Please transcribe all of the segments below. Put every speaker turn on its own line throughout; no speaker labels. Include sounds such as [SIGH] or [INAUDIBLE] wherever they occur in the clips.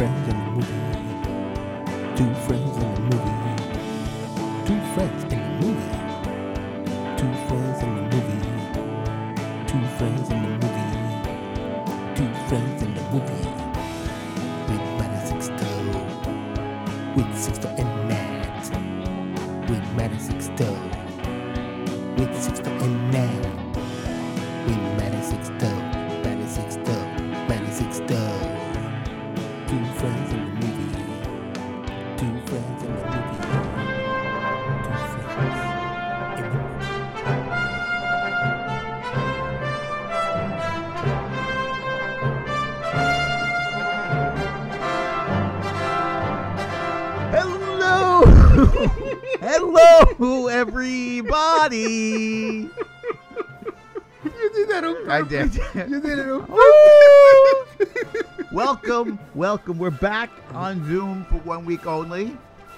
friends movie. Two friends
everybody!
You did that on
I did.
You did it on
welcome, welcome. We're back on Zoom for one week only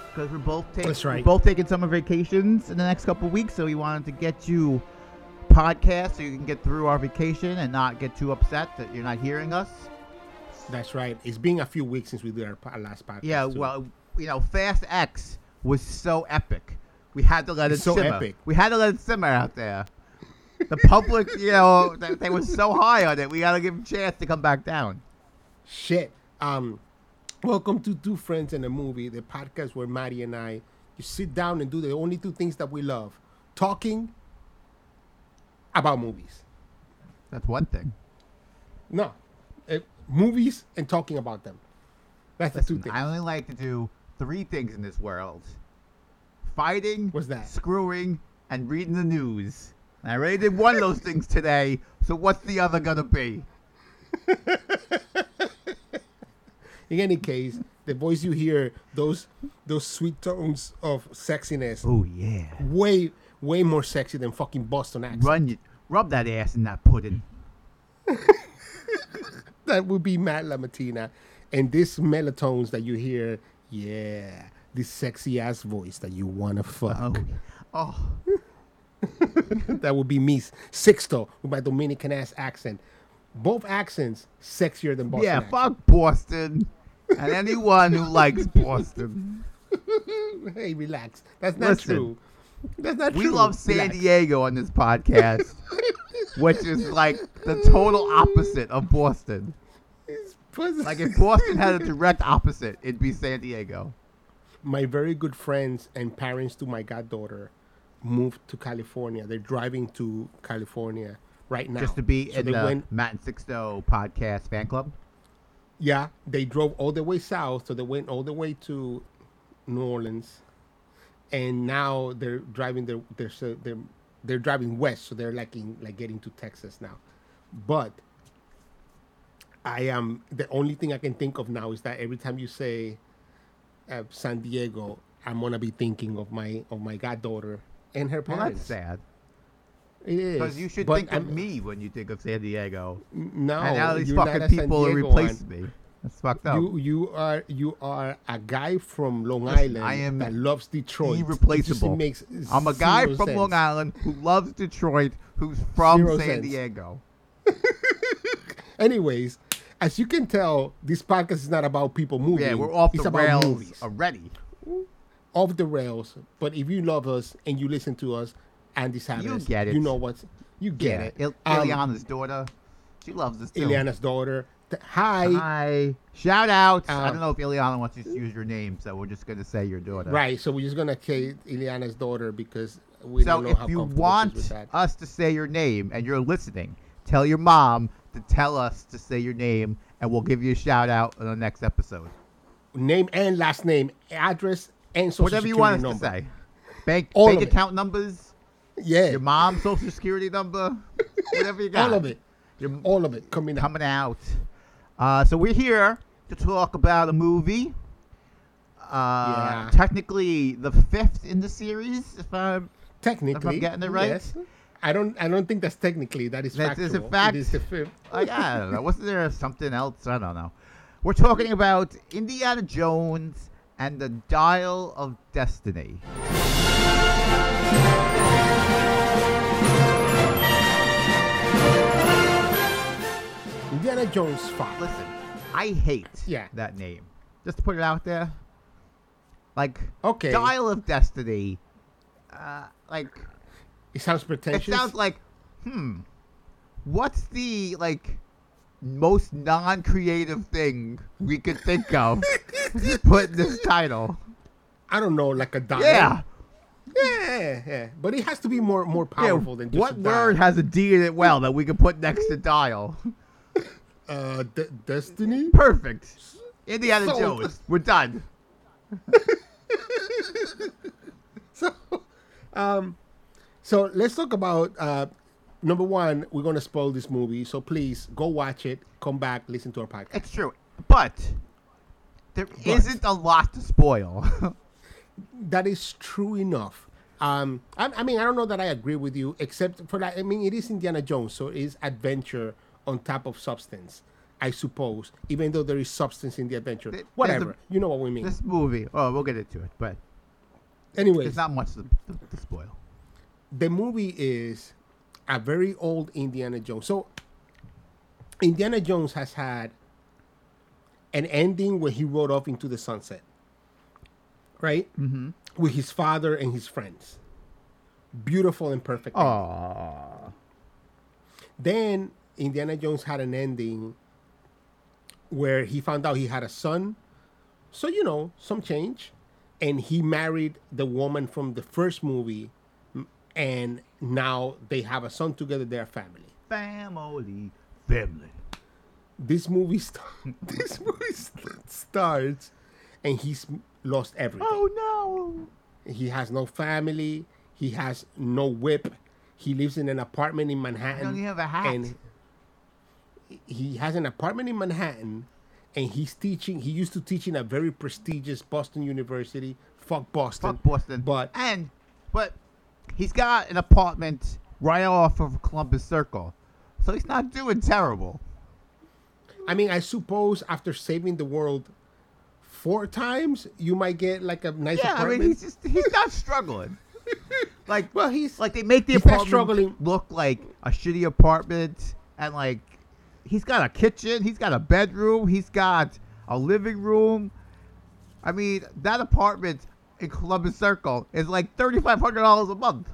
because we're both taking
That's right.
both taking summer vacations in the next couple weeks. So we wanted to get you podcast so you can get through our vacation and not get too upset that you're not hearing us.
That's right. It's been a few weeks since we did our, our last podcast.
Yeah,
too.
well, you know, Fast X was so epic. We had to let it
It's so
simmer.
epic.
We had to let it simmer out there. The public, you know, they, they were so high on it. We got to give them a chance to come back down.
shit. Um, welcome to Two Friends and a Movie, the podcast where Maddie and I you sit down and do the only two things that we love: talking about movies.
That's one thing.
No, eh, movies and talking about them. That's the two things.
I only like to do three things in this world: fighting,
was that?
screwing, and reading the news. And I already did one of those things today. So what's the other gonna be? [LAUGHS]
In any case, the voice you hear, those those sweet tones of sexiness,
Oh yeah.
way way more sexy than fucking Boston accent.
Run, rub that ass in that pudding. [LAUGHS]
that would be Matt Lamatina. And this melatones that you hear, yeah, this sexy ass voice that you wanna fuck.
Oh, oh. [LAUGHS]
that would be me, Sixto, with my Dominican ass accent. Both accents sexier than Boston.
yeah,
accent.
fuck Boston and anyone who likes Boston. [LAUGHS]
Hey, relax. That's not
Listen,
true. That's not
We
true.
We love San
Relax.
Diego on this podcast, which is like the total opposite of Boston. Like if Boston had a direct opposite, it'd be San Diego.
My very good friends and parents to my goddaughter moved to California. They're driving to California right now.
Just to be
So
in the
went-
Matt and Sixto podcast fan club.
Yeah, they drove all the way south, so they went all the way to New Orleans, and now they're driving their they're so they're they're driving west, so they're like in like getting to Texas now. But I am the only thing I can think of now is that every time you say uh, San Diego, I'm gonna be thinking of my of my goddaughter and her
Well,
parents.
that's sad.
It is
Because you should
but
think of
I'm-
me when you think of San Diego.
No,
and now these fucking people
Diego
replace me. That's fucked up.
You you are you are a guy from Long Island
I am
that loves Detroit. It
irreplaceable.
makes
I'm a guy from
sense.
Long Island who loves Detroit, who's from
Zero
San
sense.
Diego. [LAUGHS]
Anyways, as you can tell, this podcast is not about people moving.
Yeah, we're off
it's
the
about
rails
movies.
already.
Off the rails. But if you love us and you listen to us, Andy Savage,
get it.
You know what? You get
yeah,
it.
Il-
Um,
Ileana's daughter, she loves this too.
Ileana's daughter. Hi.
Hi. Shout out. I
Uh,
don't know if Ileana wants you to use your name, so we're just gonna say your daughter.
Right. So we're just gonna say Ileana's daughter because we
So
don't know
if
how
you want us to say your name and you're listening, tell your mom to tell us to say your name, and we'll give you a shout out on the next episode.
name and last name, address and social
Whatever you want us
number.
to say. Bank
All
bank account numbers,
Yeah.
your mom's social security number, [LAUGHS] whatever you got.
all of it.
Your
All of it coming out.
coming out. Uh, so we're here to talk about a movie. Uh,
Yeah.
Technically, the fifth in the series, if I'm
Technically,
getting it right?
Yes. I don't. I don't think that's technically. That is
That is a fact.
It is the fifth.
Like, I don't know. Wasn't there something else? I don't know. We're talking about Indiana Jones and the Dial of Destiny.
Indiana Jones five.
Listen, I hate
Yeah.
that name. Just to put it out there. Like
Okay.
Dial of Destiny. Uh, like
It sounds pretentious.
it sounds like, hmm, what's the like most non-creative thing we could think of to put in this title?
I don't know, like a dial.
Yeah.
Yeah, yeah. But it has to be more more
Yeah,
powerful than just
what
a dial.
word has a D in it well that we can put next to dial?
uh De- Destiny?
Perfect. Indiana
Sold.
Jones. [LAUGHS] We're done.
So um so let's talk about uh number one, we're gonna spoil this movie, so please go watch it, come back, listen to our podcast.
It's true, but there not a lot to spoil. [LAUGHS]
that is true enough. Um, I, I mean, I don't know that I agree with you, except for that. I mean, it is Indiana Jones, so it is adventure on top of substance, I suppose. Even though there is substance in the adventure,
Th- there's
whatever.
a-
you know what we mean.
this movie. Oh, we'll get into it, but
anyway,
there's not much to, to, to spoil.
The movie is a very old Indiana Jones. So Indiana Jones has had an ending where he rode off into the sunset, right? Mm-hmm. With his father and his friends. Beautiful and perfect.
Aww.
Then Indiana Jones had an ending where he found out he had a son. So, you know, some change. And he married the woman from the first movie. And now they have a son together. They're family.
Family. Family.
This movie, st- [LAUGHS] this movie st- starts and he's lost everything.
Oh no!
He has no family. He has no whip. He lives in an apartment in Manhattan.
Don't have a hat.
And he has an apartment in Manhattan, and he's teaching. He used to teach in a very prestigious Boston University. Fuck Boston.
Fuck Boston.
But
and but he's got an apartment right off of Columbus Circle, so he's not doing terrible.
I mean, I suppose after saving the world four times, you might get like a nice apartment.
Yeah, I mean he's just he's not struggling. [LAUGHS] like
well, he's
like they make the apartment
struggling.
look like a shitty apartment, and like he's got a kitchen, he's got a bedroom, he's got a living room. I mean that apartment in Columbus Circle is like thirty five hundred dollars a month,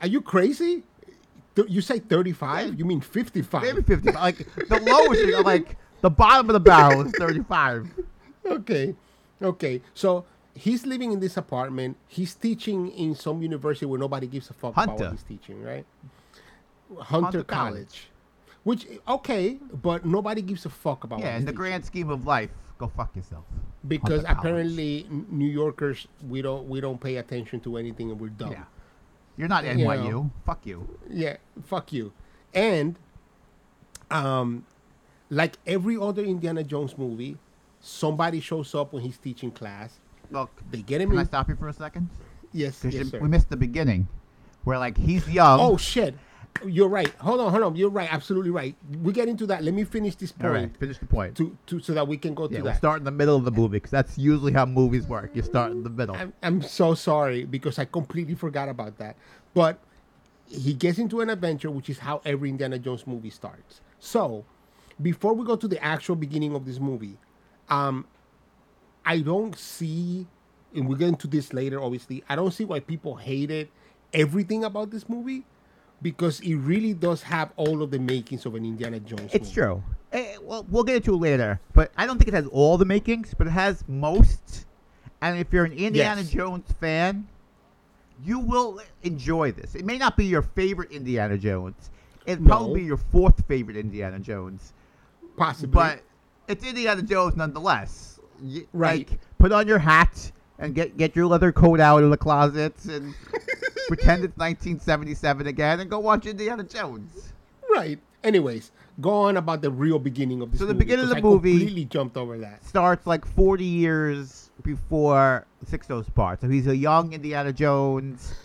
Are you crazy? You say thirty-five?
Yeah.
You mean fifty-five?
maybe fifty. like the lowest, uh, like the bottom of the barrel is thirty five.
okay okay so he's living in this apartment he's teaching in some university where nobody gives a fuck about
Hunter.
what he's teaching right hunter,
Hunter
college.
College.
which okay but nobody gives a fuck about what
Yeah, in the
teaching.
grand scheme of life, go fuck yourself.
because apparently new yorkers we don't we don't pay attention to anything and we're dumb
Yeah, you're not
You
NYU.
know.
Fuck you.
yeah fuck you and um like every other indiana jones movie somebody shows up when he's teaching class
Look,
they get him
can I stop you for a second?
yes, yes
you-
sir.
we missed the beginning, where like he's young.
Oh shit! You're right. Hold on, hold on. You're right. Absolutely right. We get into that. Let me finish this
all right.
point
Finish the point.
to, to so that we can go
yeah,
to
we'll
that.
start in the middle of the movie because that's usually how movies work. You start in the middle.
I'm, I'm so sorry because I completely forgot about that. But he gets into an adventure, which is how every Indiana Jones movie starts. So, before we go to the actual beginning of this movie, um, I don't see, and we'll get into this later, obviously, I don't see why people hated everything about this movie because it really does have all of the makings of an Indiana Jones
It's
movie.
true. Eh, well, we'll get into it later, but I don't think it has all the makings, but it has most. And if you're an Indiana
Yes.
Jones fan, you will enjoy this. It may not be your favorite Indiana Jones. It'll
No.
probably be your fourth favorite Indiana Jones.
Possibly.
But it's Indiana Jones nonetheless.
Right.
Like, put on your hat and get get your leather coat out of the closet and [LAUGHS] pretend it's 1977 again and go watch Indiana Jones.
right. Anyways, go on about the real beginning of this
So the
movie,
beginning of the
I
movie-
completely jumped over that.
starts like 40 years before Sixto's Parts. So he's a young Indiana Jones. [LAUGHS]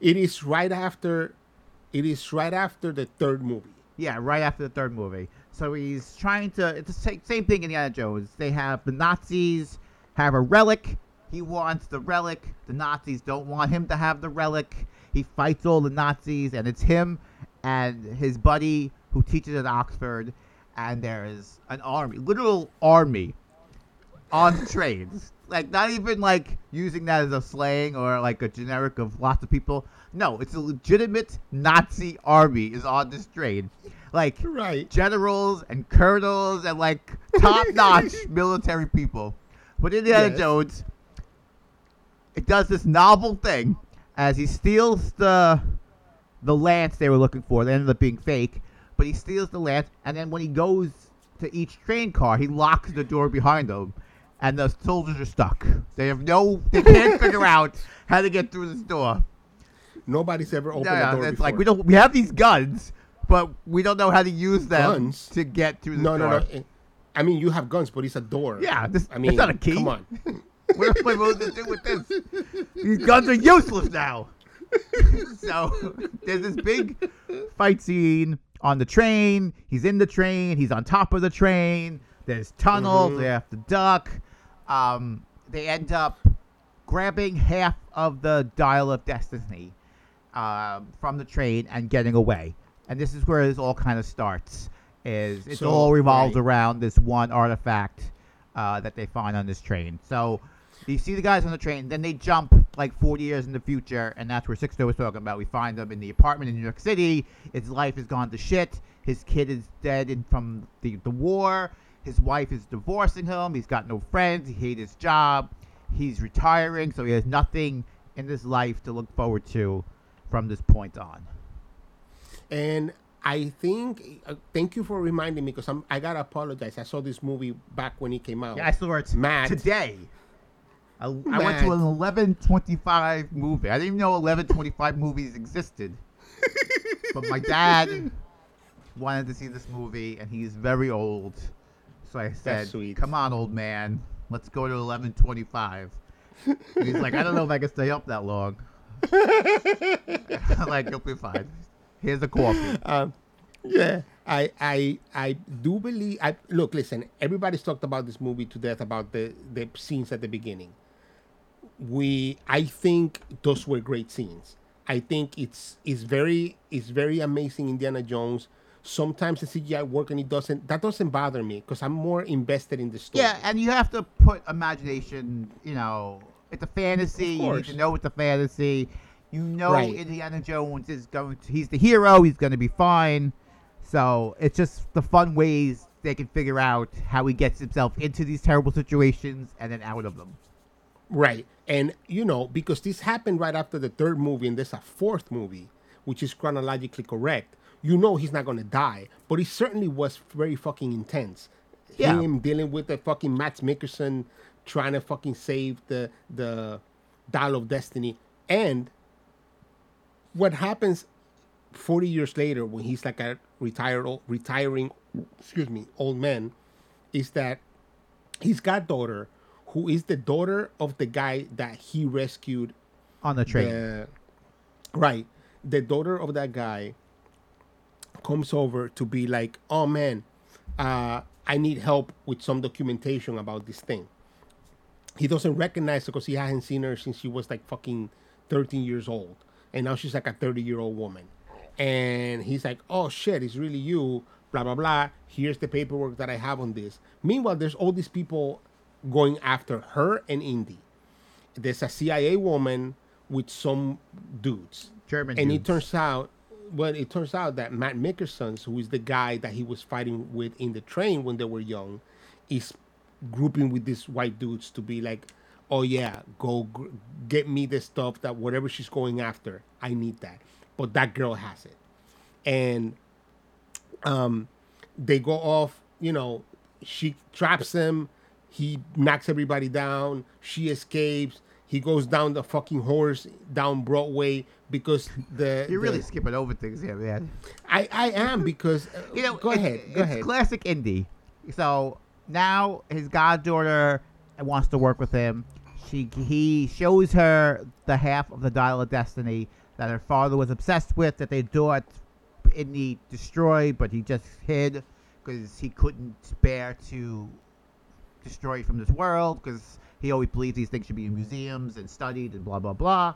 It is right after. It is right after the third movie.
Yeah, right after the third movie. So he's trying to. It's the same, same thing Indiana Jones. They have the Nazis have a relic. He wants the relic. The Nazis don't want him to have the relic. He fights all the Nazis, and it's him and his buddy who teaches at Oxford. And there is an army, literal army on the trains. Like not even like using that as a slang or like a generic of lots of people. No, it's a legitimate Nazi army is on this train. Like
Right.
generals and colonels and like top notch [LAUGHS] military people. But Indiana
Yes.
Jones, it does this novel thing as he steals the the lance they were looking for. They ended up being fake, but he steals the lance, and then when he goes to each train car, he locks the door behind him, and the soldiers are stuck. They have no, they can't [LAUGHS] figure out how to get through this door.
Nobody's ever opened
Yeah,
a door
it's
before.
like we don't, we have these guns, but we don't know how to use them
Guns?
to get through the
no,
door.
no, no. eh, I mean, you have guns, but it's a door.
Yeah, this-
I mean,
it's not a key.
Come on. [LAUGHS]
What am I supposed to do with this? These guns are useless now. [LAUGHS] so there's this big fight scene on the train. He's in the train. He's on top of the train. There's tunnels.
Mhm.
They have to duck. Um, they end up grabbing half of the dial of destiny um, from the train and getting away. And this is where this all kind of starts. Is it
So,
all revolves
right.
around this one artifact uh, that they find on this train. So you see the guys on the train, then they jump like 40 years in the future, and that's where Sixto was talking about. We find them in the apartment in New York City. His life has gone to shit. His kid is dead in, from the, the war. His wife is divorcing him. He's got no friends. He hates his job. He's retiring, so he has nothing in this life to look forward to from this point on.
And I think, uh, thank you for reminding me because I'm, I gotta apologize. I saw this movie back when it came out.
Yeah, I saw it today. I, I went to an 1125 movie. I didn't even know 1125 [LAUGHS] movies existed. but my dad [LAUGHS] wanted to see this movie, and he's very old. So I said. "Come on, old man, let's go to 1125." He's like, "I don't know if I can stay up that long." I'm [LAUGHS] like, "You'll be fine. Here's a coffee."
Um, yeah, I, I, I do believe. I look, listen. Everybody's talked about this movie to death about the the scenes at the beginning. We, I think those were great scenes. I think it's it's very it's very amazing. Indiana Jones. Sometimes the CGI work and it doesn't. That doesn't bother me because I'm more invested in the story.
Yeah, and you have to put imagination. You know, it's a fantasy. You need to know it's a fantasy. You know,
Right.
Indiana Jones is going to. He's the hero. He's going to be fine. So it's just the fun ways they can figure out how he gets himself into these terrible situations and then out of them.
Right. And, you know, because this happened right after the third movie, and there's a fourth movie, which is chronologically correct, you know he's not going to die. But it certainly was very fucking intense.
Yeah.
Him dealing with the fucking Mads Mikkelsen trying to fucking save the, the Dial of Destiny. And what happens 40 years later when he's like a retired, retiring, excuse me, old man, is that his goddaughter, who is the daughter of the guy that he rescued,
On the train.
the- right, the daughter of that guy comes over to be like, oh man, uh, I need help with some documentation about this thing. He doesn't recognize her because he hasn't seen her since she was like fucking 13 years old. And now she's like a 30 year old woman. And he's like, oh shit, it's really you, blah, blah, blah. Here's the paperwork that I have on this. Meanwhile, there's all these people going after her and Indy. There's a CIA woman with some dudes.
German
And
dudes.
it turns out, well, it turns out that Mads Mikkelsen, who is the guy that he was fighting with in the train when they were young, is grouping with these white dudes to be like, oh yeah, go gr- get me the stuff that whatever she's going after, I need that. But that girl has it. And um, they go off, you know, she traps him, he knocks everybody down, she escapes. He goes down the fucking horse down Broadway because the
You're really
the-
skipping over things here, man.
I I am because [LAUGHS] uh,
you know,
go
it's,
ahead, go
it's
ahead.
classic Indy. So now his goddaughter wants to work with him. She he shows her the half of the Dial of Destiny that her father was obsessed with, that they thought Indy destroyed, but he just hid because he couldn't bear to destroy from this world because he always believed these things should be in museums and studied and blah blah blah.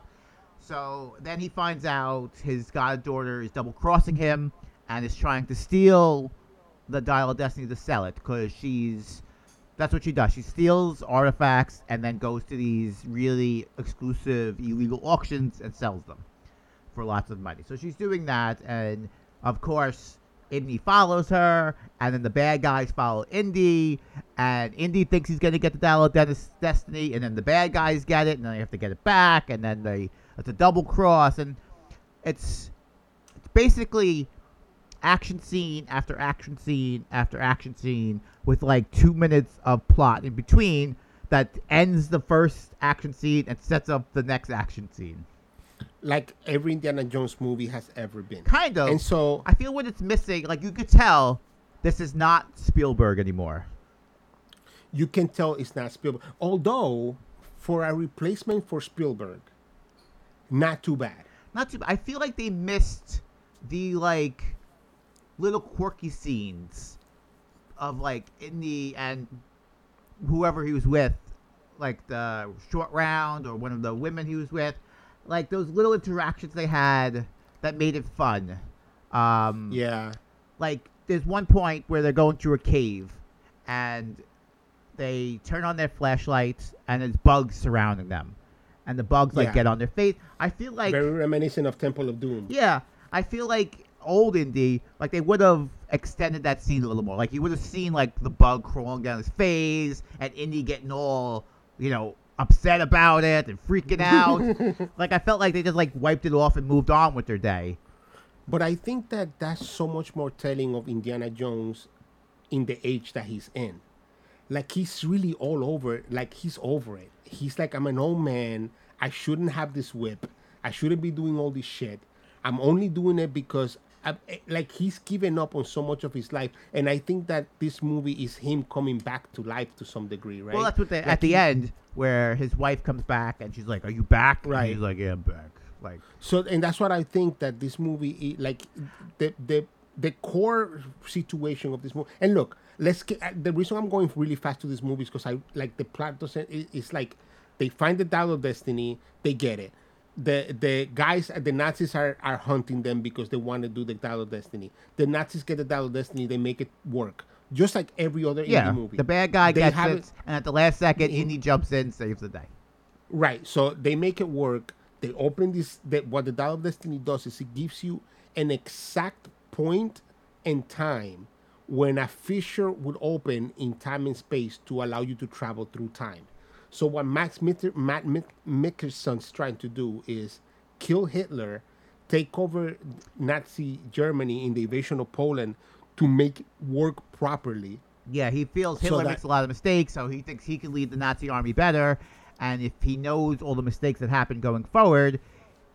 So then he finds out his goddaughter is double crossing him and is trying to steal the Dial of Destiny to sell it because she's That's what she does. She steals artifacts and then goes to these really exclusive illegal auctions and sells them for lots of money. So she's doing that, and of course, Indy follows her, and then the bad guys follow Indy, and Indy thinks he's gonna get the Dial of Destiny, and then the bad guys get it, and then they have to get it back, and then they it's a double cross, and it's it's basically action scene after action scene after action scene with like two minutes of plot in between that ends the first action scene and sets up the next action scene.
Like every Indiana Jones movie has ever been.
Kind of.
And so
I feel what it's missing, like you could tell, this is not Spielberg anymore.
you can tell it's not Spielberg. Although, for a replacement for Spielberg, not too bad.
Not too. I feel like they missed the like little quirky scenes of like Indy and whoever he was with, like the short round or one of the women he was with, like those little interactions they had that made it fun. Um,
Yeah.
like there's one point where they're going through a cave and they turn on their flashlights and there's bugs surrounding them and the bugs like
Yeah.
get on their face i feel like
Very reminiscent of Temple of Doom.
yeah i feel like old indy like they would have extended that scene a little more like you would have seen like the bug crawling down his face and indy getting all you know upset about it and freaking [LAUGHS] out like i felt like they just like wiped it off and moved on with their day
But I think that that's so much more telling of Indiana Jones in the age that he's in. Like he's really all over it. Like he's over it. He's like, I'm an old man. I shouldn't have this whip. I shouldn't be doing all this shit. I'm only doing it because I, like he's given up on so much of his life. And I think that this movie is him coming back to life to some degree, right?
Well, that's what they,
Like
at the
he-
end where his wife comes back and she's like, "Are you back?" And
Right.
he's like, "Yeah, I'm back." Like,
So, and that's what I think that this movie, like the the the core situation of this movie. And look, let's get uh, the reason I'm going really fast to this movie is because I like the plot doesn't. It, it's like they find the Dial of Destiny, they get it. The the guys, the Nazis are are hunting them because they want to do the Dial of Destiny. The Nazis get the Dial of Destiny, they make it work, just like every other
yeah,
Indy movie.
the bad guy
They
gets it, and at the last second,
Mhm.
Indy jumps in, saves the day.
Right. So they make it work. They open this. That what the Dial of Destiny does is it gives you an exact point and time when a fissure would open in time and space to allow you to travel through time. So what Max Mitter, Matt Mickerson's trying to do is kill Hitler, take over Nazi Germany in the invasion of Poland to make work properly.
Yeah, he feels
So
Hitler
that-
makes a lot of mistakes, so he thinks he can lead the Nazi army better. And if he knows all the mistakes that happen going forward,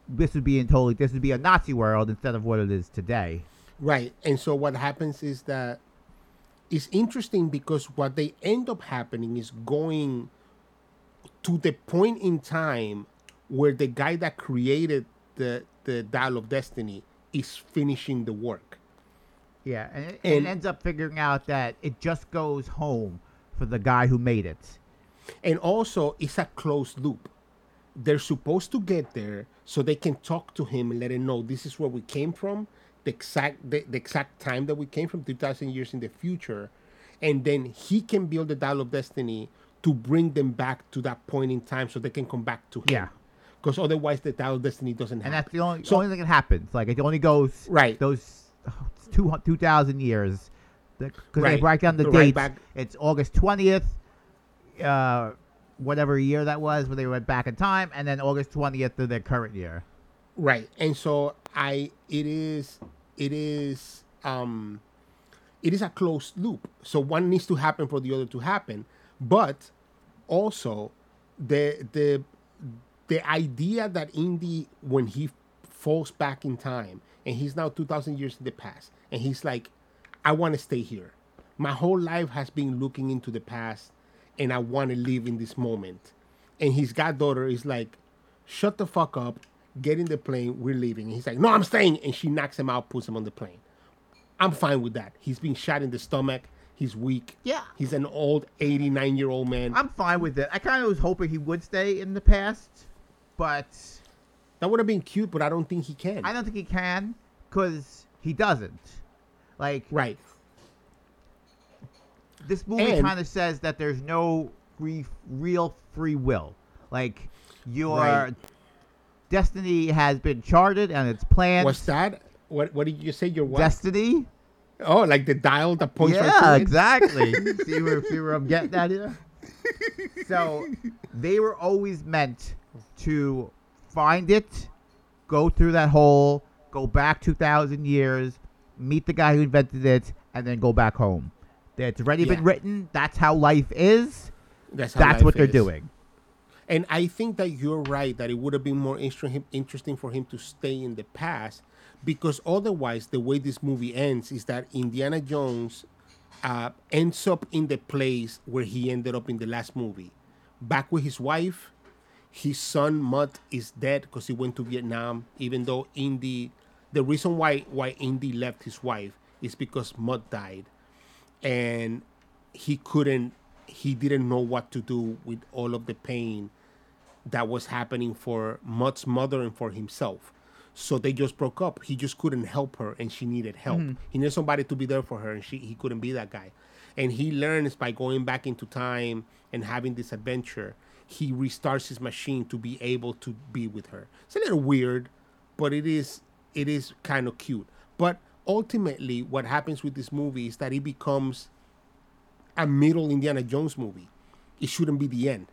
this would be in totally this would be a Nazi world instead of what it is today.
Right. And so what happens is that it's interesting because what they end up happening is going to the point in time where the guy that created the the dial of destiny is finishing the work.
Yeah, and it, and it ends up figuring out that it just goes home for the guy who made it.
And also it's a closed loop. They're supposed to get there so they can talk to him and let him know this is where we came from, the exact the, the exact time that we came from, two thousand years in the future, and then he can build the dial of destiny to bring them back to that point in time so they can come back to him.
Yeah.
Because otherwise the dial of destiny doesn't
And
happen.
that's the only
So-
only thing that happens. Like it only goes
Right.
those two two thousand years because they
Right.
break down the
Right
dates. It's August twentieth, uh, whatever year that was when they went back in time, and then August twentieth of their current year.
Right. And so I it is it is um it is a closed loop. So one needs to happen for the other to happen. But also the the the idea that Indy when he falls back in time and he's now 2000 years in the past and he's like I want to stay here. My whole life has been looking into the past and I want to live in this moment. And his goddaughter is like, shut the fuck up, get in the plane, we're leaving. And he's like, no, I'm staying. And she knocks him out, puts him on the plane. I'm fine with that. He's being shot in the stomach. He's weak.
Yeah.
He's an old 89 year old man.
I'm fine with it. I kind of was hoping he would stay in the past, but
that would have been cute, but I don't think he can.
I don't think he can because he doesn't. Like
right.
this movie kind of says that there's no free, real free will. Like your
Right.
destiny has been charted and it's planned.
What's that? What What did you say? Your what?
Destiny?
Oh, like the dial that points
yeah,
right
exactly. [LAUGHS] see where see where I'm getting at here. So they were always meant to find it, go through that hole, go back two thousand years, meet the guy who invented it, and then go back home. It's already been written. That's how life is.
That's, how
That's what they're
is.
doing.
And I think that you're right that it would have been more inter- interesting for him to stay in the past because otherwise, the way this movie ends is that Indiana Jones uh, ends up in the place where he ended up in the last movie, back with his wife. His son Mutt is dead because he went to Vietnam. Even though Indy, the reason why why Indy left his wife is because Mutt died, and he couldn't he didn't know what to do with all of the pain that was happening for Mutt's mother and for himself. So they just broke up. He just couldn't help her and she needed help. Mm-hmm. He needed somebody to be there for her and she he couldn't be that guy. And he learns by going back into time and having this adventure, he restarts his machine to be able to be with her. It's a little weird, but it is it is kind of cute. But ultimately what happens with this movie is that it becomes a middle Indiana Jones movie. It shouldn't be the end,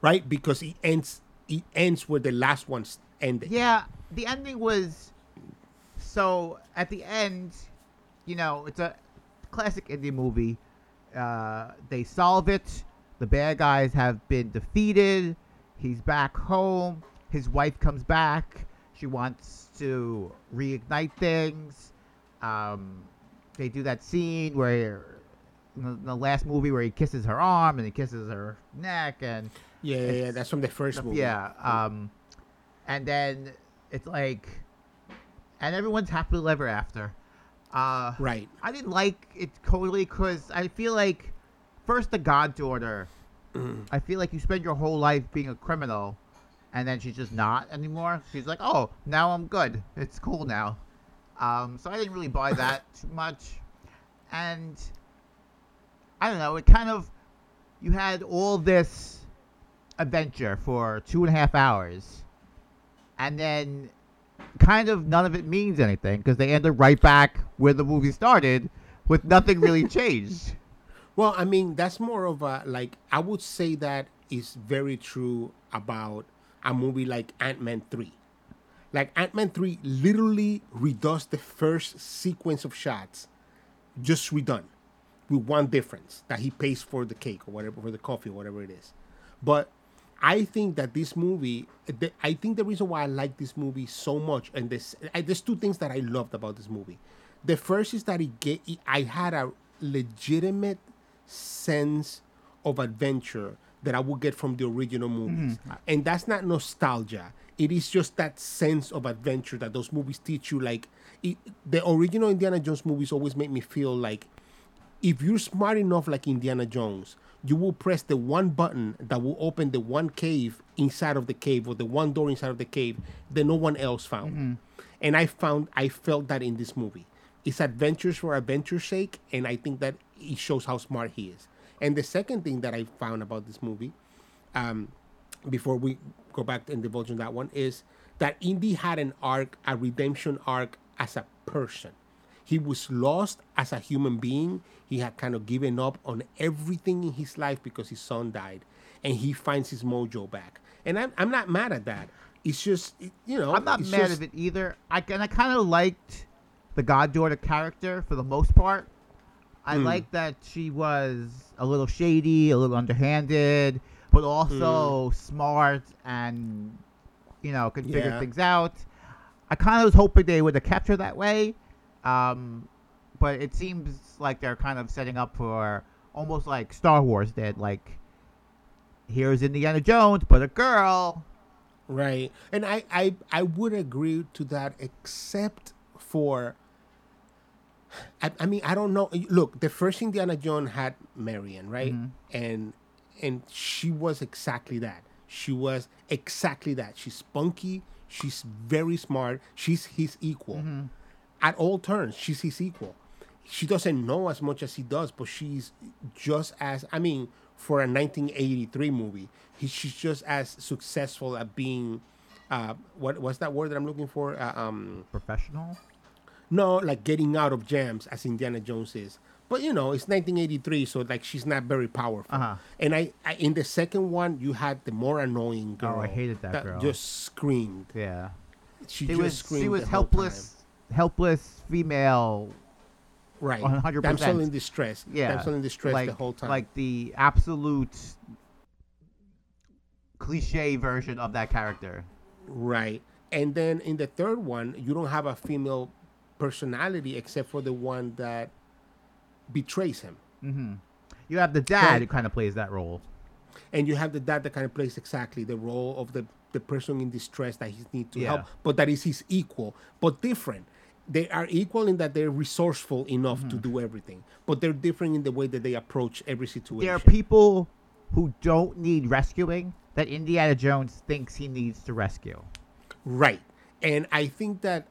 right? Because it ends. It ends where the last one ended.
Yeah, the ending was so at the end, you know, it's a classic Indy movie. Uh, they solve it. The bad guys have been defeated. He's back home. His wife comes back. She wants to reignite things. Um, they do that scene where in the last movie where he kisses her arm and he kisses her neck and
Yeah, yeah, yeah. That's from the first movie.
yeah. Um, and then it's like, and everyone's happily ever after. Uh,
Right.
I didn't like it totally because I feel like, first the goddaughter, I feel like you spend your whole life being a criminal, and then she's just not anymore. She's like, oh, now I'm good. It's cool now. Um, so I didn't really buy [LAUGHS] that too much, and I don't know. It kind of, you had all this adventure for two and a half hours, and then kind of none of it means anything because they ended right back where the movie started with nothing really [LAUGHS] changed.
Well, I mean, that's more of a like. I would say that is very true about a movie like Ant Man three. Like Ant Man three literally redoes the first sequence of shots, just redone, with one difference that he pays for the cake or whatever for the coffee or whatever it is. But I think that this movie, the, I think the reason why I like this movie so much, and this, I, there's two things that I loved about this movie. The first is that it get, I had a legitimate sense of adventure that I would get from the original movies, mm-hmm. and that's not nostalgia. It is just that sense of adventure that those movies teach you. Like it, the original Indiana Jones movies always make me feel like if you're smart enough like Indiana Jones, you will press the one button that will open the one cave inside of the cave or the one door inside of the cave that no one else found. And I found I felt that in this movie. It's adventures for adventure's sake, and I think that it shows how smart he is. And the second thing that I found about this movie, um, before we go back and divulge on that one, is that Indy had an arc, a redemption arc as a person. He was lost as a human being. He had kind of given up on everything in his life because his son died, and he finds his mojo back. And I'm, I'm not mad at that. It's just you know
I'm not mad
just-
at it either. I and I kind of liked the goddaughter character for the most part. I
Hmm.
liked that she was a little shady, a little underhanded, but also smart and you know could figure
Yeah.
things out. I kind of was hoping they would have kept her that way, um, but it seems like they're kind of setting up for almost like Star Wars did. Like, here's Indiana Jones, but a girl.
Right. And I, I I would agree to that except for I, I mean I don't know. Look the first Indiana Jones had Marion right? And and she was exactly that. She was exactly that. She's spunky. She's very smart. She's his equal at all turns she's his equal she doesn't know as much as he does, but she's just as I mean, for a 1983 movie, he, she's just as successful at being. Uh, what what's that word that I'm looking for? Uh, um,
Professional.
no, like getting out of jams as Indiana Jones is. But you know, it's 1983, so like she's not very powerful.
Uh-huh.
And I, I, in the second one, you had the more annoying girl.
Oh, I hated that girl.
Just screamed.
Yeah.
She
She
just
was
screamed.
she was
the whole time.
helpless, helpless female.
Right.
100%.
Damsel in distress.
Yeah.
Damsel in distress
like,
the whole time.
Like the absolute cliche version of that character.
Right. And then in the third one, you don't have a female personality except for the one that betrays him. Mm-hmm.
You have the dad
Right.
who kind of plays that role.
And you have the dad that kind of plays exactly the role of the, the person in distress that he needs to
Yeah.
help, but that is his equal, but different. They are equal in that they're resourceful enough
Mm-hmm.
to do everything, but they're different in the way that they approach every situation.
There are people who don't need rescuing that Indiana Jones thinks he needs to rescue.
Right. And I think that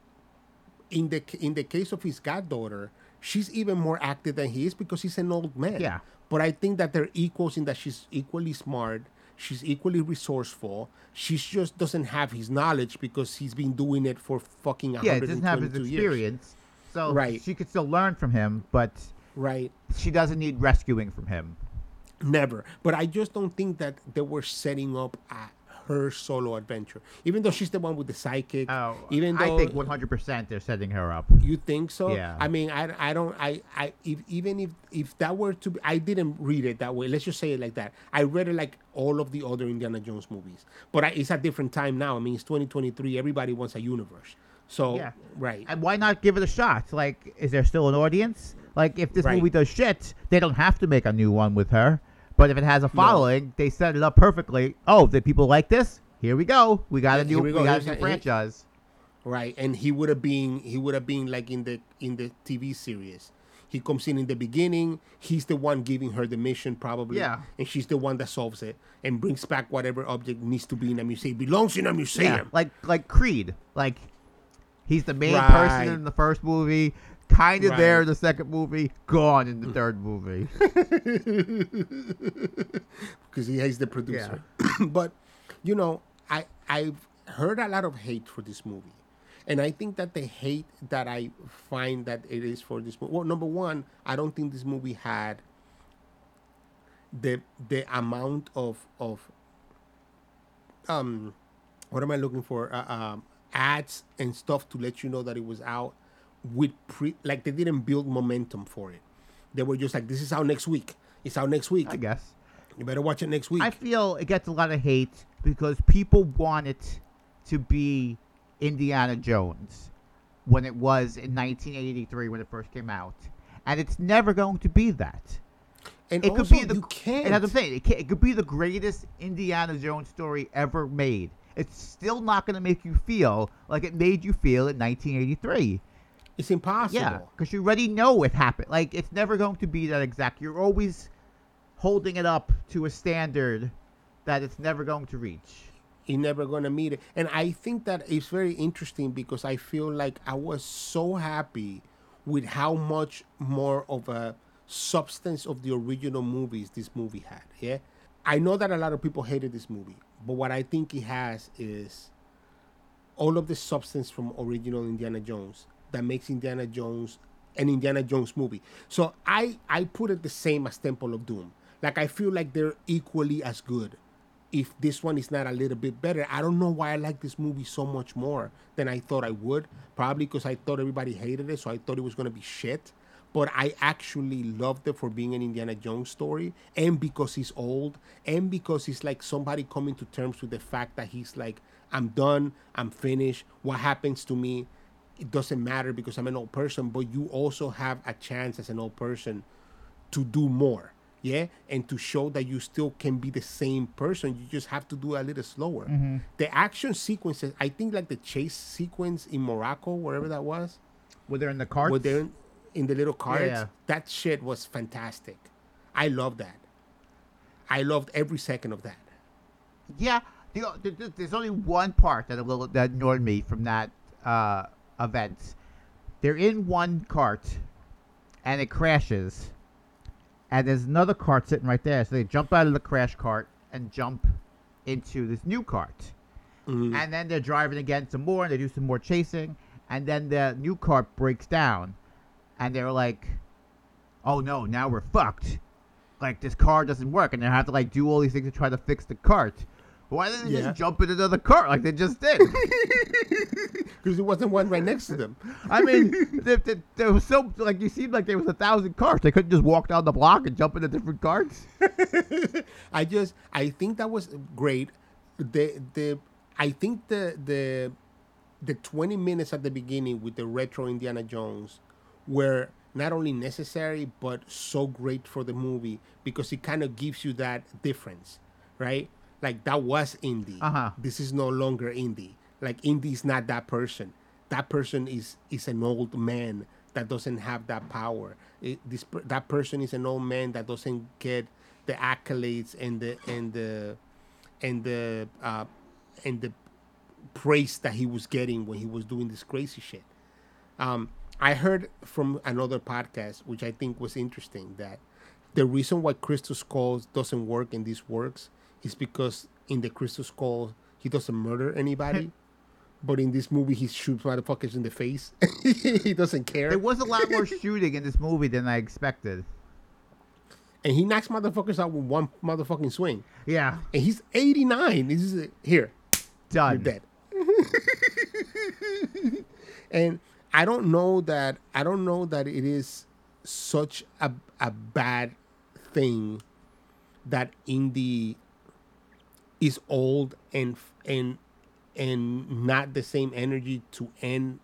in the in the case of his goddaughter, she's even more active than he is because he's an old man.
Yeah.
But I think that they're equals in that she's equally smart, she's equally resourceful. She just doesn't have his knowledge because he's been doing it for fucking
Yeah, it doesn't have his
122 years.
experience. So
Right.
she could still learn from him, but
Right.
she doesn't need rescuing from him.
Never. But I just don't think that they were setting up a, her solo adventure. Even though she's the one with the psychic.
Oh,
even though
I think 100% they're setting her up.
You think so?
Yeah.
I mean, I, I don't I I if, even if if that were to be, I didn't read it that way. Let's just say it like that. I read it like all of the other Indiana Jones movies, but I, it's a different time now. I mean, it's 2023. Everybody wants a universe. So
Yeah.
right,
And why not give it a shot? Like, is there still an audience? Like, if this
Right.
movie does shit, they don't have to make a new one with her. But if it has a following, they set it up perfectly. Oh, did people like this? Here we go. We got a new,
we
we got
Here's
a new franchise.
right. And he would have been he would have been like in the in the TV series. He comes in in the beginning. He's the one giving her the mission, probably.
Yeah.
And she's the one that solves it and brings back whatever object needs to be in a museum. It belongs in a museum.
Yeah, like like Creed. Like, he's the main
Right.
person in the first movie, kind of there in the second movie, gone in the third movie. [LAUGHS]
because he is the producer. [COUGHS] but you know, I I've heard a lot of hate for this movie, and I think that the hate that I find that it is for this movie. Well, number one, I don't think this movie had the the amount of of um what am I looking for uh, um ads and stuff to let you know that it was out with pre like they didn't build momentum for it. They were just like, this is out next week. It's out next week.
I guess.
You better watch it next week.
I feel it gets a lot of hate because people want it to be Indiana Jones when it was in 1983 when it first came out, and it's never going to be that.
and
It
also,
could be the
you can't.
And that's what I'm saying. It, it could be the greatest Indiana Jones story ever made. It's still not going to make you feel like it made you feel in 1983.
It's impossible.
Yeah, because you already know it happened. Like it's never going to be that exact. You're always holding it up to a standard that it's never going to reach.
You're never gonna meet it. And I think that it's very interesting because I feel like I was so happy with how much more of a substance of the original movies this movie had. Yeah. I know that a lot of people hated this movie, but what I think it has is all of the substance from original Indiana Jones that makes Indiana Jones an Indiana Jones movie. So I I put it the same as Temple of Doom. Like I feel like they're equally as good. If this one is not a little bit better, I don't know why I like this movie so much more than I thought I would. Probably because I thought everybody hated it, so I thought it was gonna be shit. But I actually loved it for being an Indiana Jones story, and because he's old, and because he's like somebody coming to terms with the fact that he's like, I'm done, I'm finished. What happens to me, it doesn't matter because I'm an old person. But you also have a chance as an old person to do more, yeah, and to show that you still can be the same person. You just have to do it a little slower. The action sequences, I think, like the chase sequence in Morocco, wherever that was,
Were they in the carts?
where they're in, in the little carts.
yeah.
That shit was fantastic. I love that. I loved every second of that.
Yeah, the, the, the- there's only one part that a little that annoyed me from that uh, event. They're in one cart, and it crashes. And there's another cart sitting right there. So they jump out of the crash cart and jump into this new cart.
Mhm.
And then they're driving again some more, and they do some more chasing. And then the new cart breaks down, and they're like, "Oh no, now we're fucked! Like this car doesn't work, and they have to like do all these things to try to fix the cart. Why didn't they
Yeah.
just jump in another cart like they just did? [LAUGHS]
Because there wasn't one right next to them.
I mean, there, there, there was so like you seemed like there was a thousand carts. They couldn't just walk down the block and jump into different carts. [LAUGHS]
I just I think that was great. The the I think the the the 20 minutes at the beginning with the retro Indiana Jones were not only necessary but so great for the movie because it kind of gives you that difference, right? Like that was Indy.
Uh-huh.
This is no longer Indy. Like Indy is not that person. That person is is an old man that doesn't have that power. It, this that person is an old man that doesn't get the accolades and the and the and the uh, and the praise that he was getting when he was doing this crazy shit. Um, I heard from another podcast, which I think was interesting, that the reason why Crystal Skulls doesn't work in these works is because in the Crystal Skull he doesn't murder anybody, hmm. but in this movie he shoots motherfuckers in the face. [LAUGHS] he doesn't care,
There was a lot more [LAUGHS] shooting in this movie than I expected.
and he knocks motherfuckers out with one motherfucking swing.
Yeah,
And he's eighty nine. This is here.
done.
you're dead. [LAUGHS] and I don't know that I don't know that it is such a a bad thing that Indy is old and and and not the same energy to end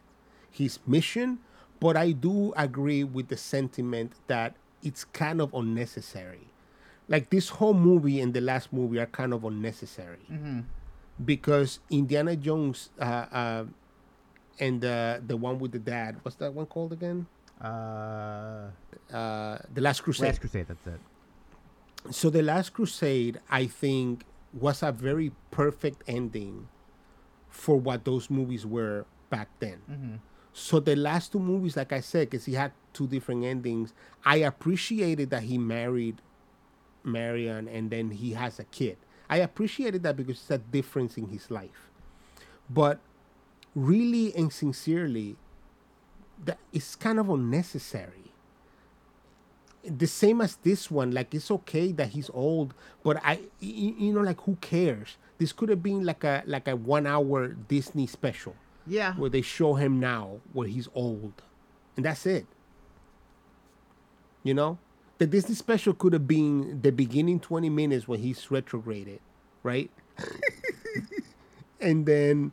his mission but I do agree with the sentiment that it's kind of unnecessary like this whole movie and the last movie are kind of unnecessary because Indiana Jones uh, uh, and the the one with the dad, what's that one called again?
Uh,
Uh, the Last Crusade.
Last Crusade. That's it.
so the Last Crusade, I think, was a very perfect ending for what those movies were back then. Mm-hmm. So the last two movies, like I said, because he had two different endings, I appreciated that he married Marion and then he has a kid. I appreciated that because it's a difference in his life. But really and sincerely, that it's kind of unnecessary. The same as this one, like it's okay that he's old, but i you know, like who cares? This could have been like a like a one hour Disney special.
Yeah.
where they show him now where he's old. And that's it. You know? The disney special could have been the beginning 20 minutes when he's retrograded right? [LAUGHS] And then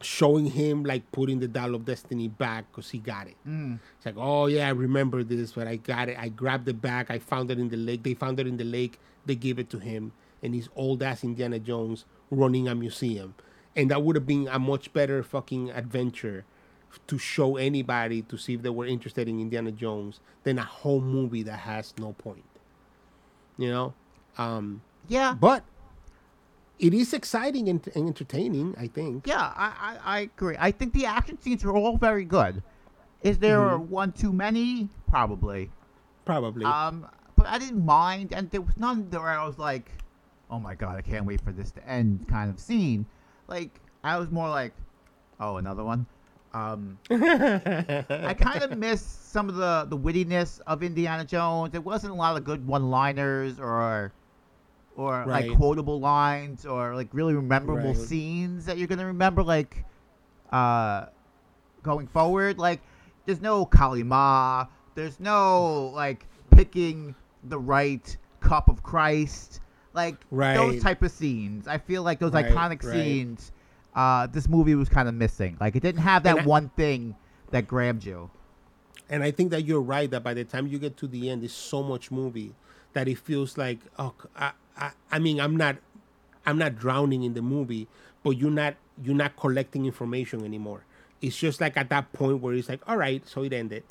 showing him like putting the dial of destiny back because he got it. It's like oh yeah i remember this but i got it. I grabbed it back i found it in the lake. They found it in the lake. They gave it to him and he's old ass indiana jones running a museum. And that would have been a much better fucking adventure to show anybody to see if they were interested in indiana jones than a whole movie that has no point. You know? Um
Yeah.
but it is exciting and, and entertaining i think
Yeah, I, I, I agree. I think the action scenes are all very good. Is there
Mm-hmm.
one too many? Probably.
probably
Um, but I didn't mind, and there was none where I was like, "Oh my god, I can't wait for this to end." Kind of scene. Like I was more like, "Oh, another one." Um, I kind of [LAUGHS] miss some of the the wittiness of Indiana Jones. There wasn't a lot of good one-liners or or like quotable lines or like really memorable
Right.
scenes that you're gonna remember like uh going forward. Like there's no Kali Ma, there's no like picking the right cup of Christ. Like
Right.
those type of scenes. I feel like those
Right,
iconic
right.
scenes uh, this movie was kind of missing. Like it didn't have that
I-
one thing that grabbed you.
And I think that you're right that by the time you get to the end, there's so much movie that it feels like oh, I, I, I mean, I'm not, I'm not drowning in the movie, but you're not, you're not collecting information anymore. It's just like at that point where it's like, all right, so it ended,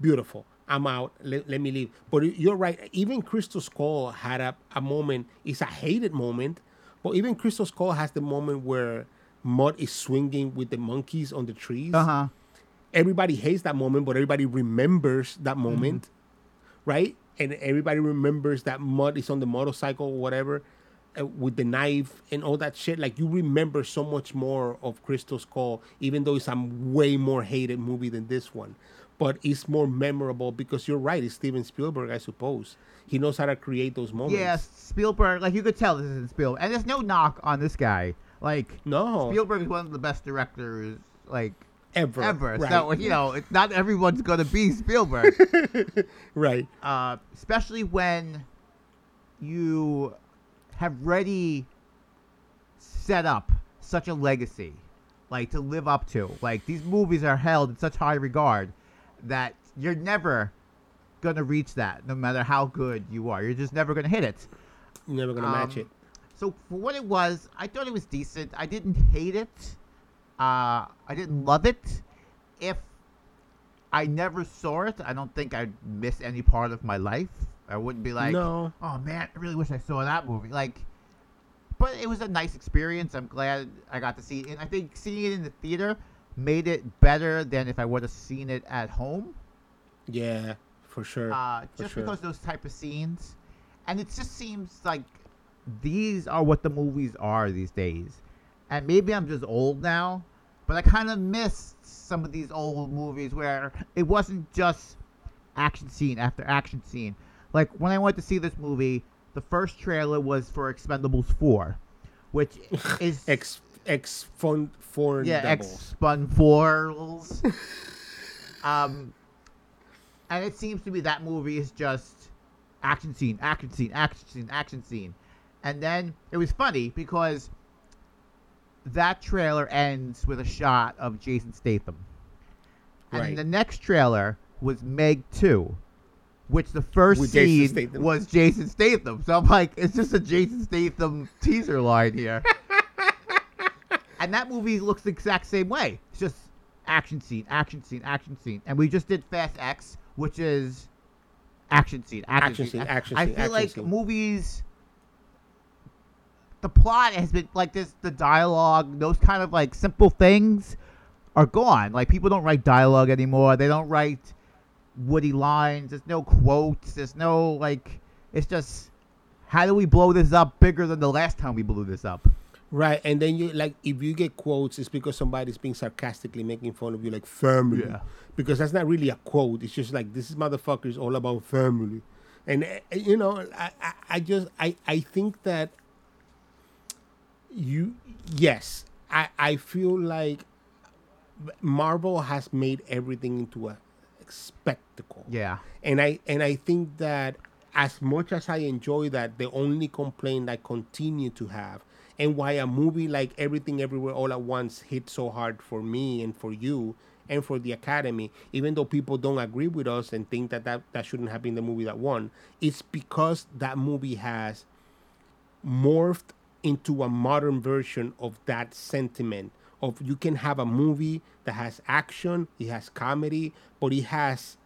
beautiful. I'm out. Let, let me leave. But you're right. Even Crystal Skull had a, a moment. It's a hated moment, but even Crystal Skull has the moment where Mutt is swinging with the monkeys on the trees
Uh huh.
everybody hates that moment, but everybody remembers that
Mm-hmm.
moment, right? And everybody remembers that Mutt is on the motorcycle or whatever uh, with the knife and all that shit. Like you remember so much more of Crystal Skull, even though it's a way more hated movie than this one. But it's more memorable because you're right. It's Steven Spielberg, I suppose. He knows how to create those moments.
Yeah, Spielberg. Like you could tell this isn't Spielberg, and there's no knock on this guy. Like
No.
Spielberg is one of the best directors like
ever.
ever.
Right.
So you know, it's not everyone's gonna be Spielberg. [LAUGHS]
right.
uh, especially when you have already set up such a legacy, like to live up to. Like these movies are held in such high regard that you're never gonna reach that, no matter how good you are. You're just never gonna hit it.
You're never gonna match
Um,
it.
So for what it was, I thought it was decent. I didn't hate it. Uh, I didn't love it. If I never saw it, I don't think I'd miss any part of my life. I wouldn't be like,
no.
oh man, I really wish I saw that movie. Like, but it was a nice experience. I'm glad I got to see it. And I think seeing it in the theater made it better than if I would have seen it at home.
Yeah, for sure.
Uh,
for
just
sure.
because those type of scenes, and it just seems like these are what the movies are these days. And maybe I'm just old now, but I kind of miss some of these old movies where it wasn't just action scene after action scene. Like when I went to see this movie, the first trailer was for Expendables 4, which [LAUGHS] is
Ex ex fun foreign
yeah, ex spun foils. um, and it seems to me that movie is just action scene, action scene, action scene, action scene, and then it was funny because that trailer ends with a shot of Jason Statham, and the next trailer was Meg Two. Which the first
With Jason
scene
Statham.
was Jason Statham. So I'm like, it's just a Jason Statham teaser line here. [LAUGHS] And that movie looks the exact same way. It's just action scene, action scene, action scene. And we just did Fast X, which is action scene, action,
Action scene, action scene.
I feel
action
like
scene.
movies, the plot has been like this, the dialogue, those kind of like simple things are gone. Like people don't write dialogue anymore. They don't write woody lines. There's no quotes. There's no like. It's just how do we blow this up bigger than the last time we blew this up?
Right, and then you like if you get quotes, it's because somebody's being sarcastically making fun of you, like family.
Yeah.
Because that's not really a quote. It's just like this is motherfucker is all about family, and uh, you know, I, I, I just I I think that you yes, I I feel like Marvel has made everything into a spectacle.
Yeah.
and I and I think that as much as I enjoy that, the only complaint I continue to have, and why a movie like Everything Everywhere All at Once hit so hard for me and for you and for the Academy, even though people don't agree with us and think that that, that shouldn't have been the movie that won, it's because that movie has morphed into a modern version of that sentiment of you can have a movie that has action, it has comedy, but it has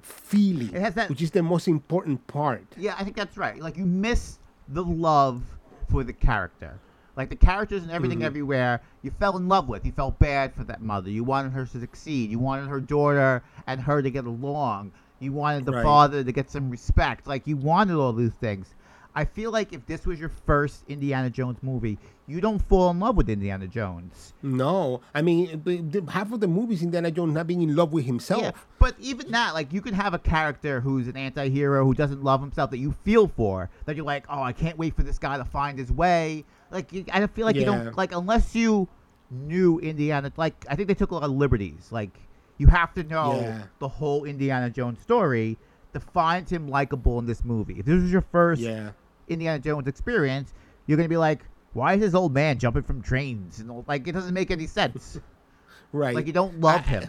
feeling,
It has that-
which is the most important part.
Yeah, I think that's right. Like you miss the love for the character. Like the characters and everything
Mhm.
everywhere, you fell in love with. You felt bad for that mother. You wanted her to succeed. You wanted her daughter and her to get along. You wanted the
Right.
father to get some respect. Like you wanted all these things. I feel like if this was your first Indiana Jones movie, you don't fall in love with Indiana Jones.
No, I mean half of the movies Indiana Jones not being in love with himself.
Yeah, but even that, like, you can have a character who's an anti-hero who doesn't love himself that you feel for. That you're like, oh, I can't wait for this guy to find his way. Like, you, I feel like you don't like unless you knew Indiana. Like, I think they took a lot of liberties. Like, you have to know
Yeah.
the whole Indiana Jones story to find him likable in this movie. If this was your first
Yeah,
Indiana Jones experience, you're gonna be like, why is this old man jumping from trains? And like, it doesn't make any sense. [LAUGHS]
right.
like, you don't love
I-
him.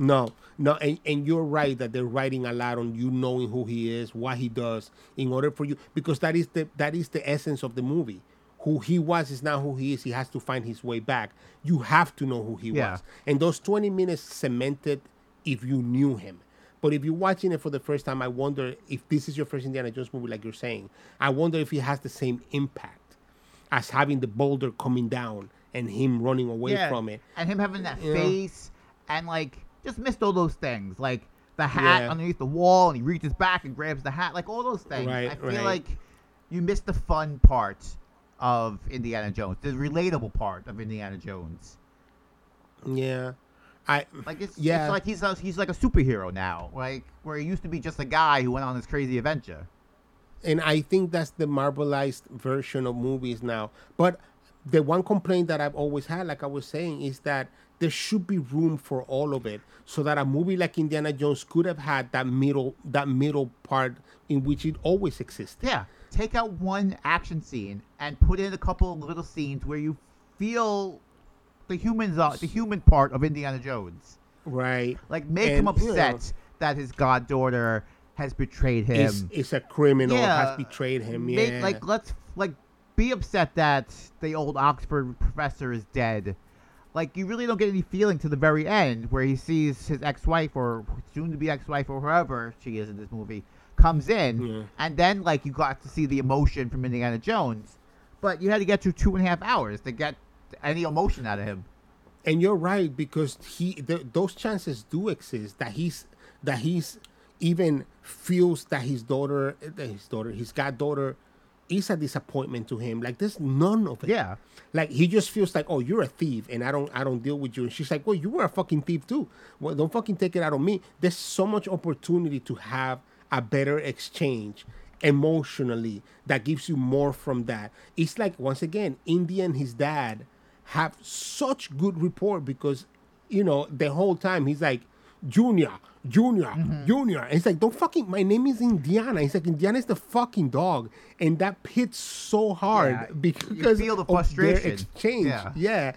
No, no, and, and you're right that they're writing a lot on you knowing who he is, what he does, in order for you because that is the that is the essence of the movie. Who he was is not who he is. He has to find his way back. You have to know who he
Yeah.
was, and those 20 minutes cemented if you knew him. But if you're watching it for the first time, I wonder if this is your first Indiana Jones movie, like you're saying. I wonder if it has the same impact as having the boulder coming down and him running away from it.
And him having that
Yeah.
face and like just missed all those things, like the hat
Yeah.
underneath the wall, and he reaches back and grabs the hat, like all those things.
Right,
I feel
right.
like you missed the fun part of Indiana Jones, the relatable part of Indiana Jones.
Yeah, I
Like it's,
Yeah.
it's like he's a, he's like a superhero now, like where he used to be just a guy who went on this crazy adventure.
and I think that's the Marvelized version of movies now. But the one complaint that I've always had, like I was saying, is that there should be room for all of it, so that a movie like Indiana Jones could have had that middle that middle part in which it always existed.
Yeah, take out one action scene and put in a couple of little scenes where you feel the humans are the human part of Indiana Jones.
Right.
Like make him
And, you know,
upset that his goddaughter has betrayed him.
Is is a criminal
Yeah,
has betrayed him.
Make-
Yeah.
like let's like be upset that the old Oxford professor is dead. Like you really don't get any feeling to the very end where he sees his ex-wife or soon to be ex-wife or whoever she is in this movie comes in,
Yeah.
and then like you got to see the emotion from Indiana Jones, but you had to get through two and a half hours to get any emotion out of him.
and you're right because he th- those chances do exist that he's that he's even feels that his daughter that his daughter his goddaughter is a disappointment to him. Like there's none of it.
Yeah.
like he just feels like oh you're a thief and i don't i don't deal with you. And she's like well you were a fucking thief too. Well don't fucking take it out on me. There's so much opportunity to have a better exchange emotionally that gives you more from that. It's like once again indy and his dad have such good rapport because you know the whole time he's like junior junior mm-hmm. junior. And it's like don't fucking my name is indiana. He's like indiana is the fucking dog. And that hits so hard
Yeah,
because
you feel the
of their
frustration.
exchange.
Yeah.
yeah.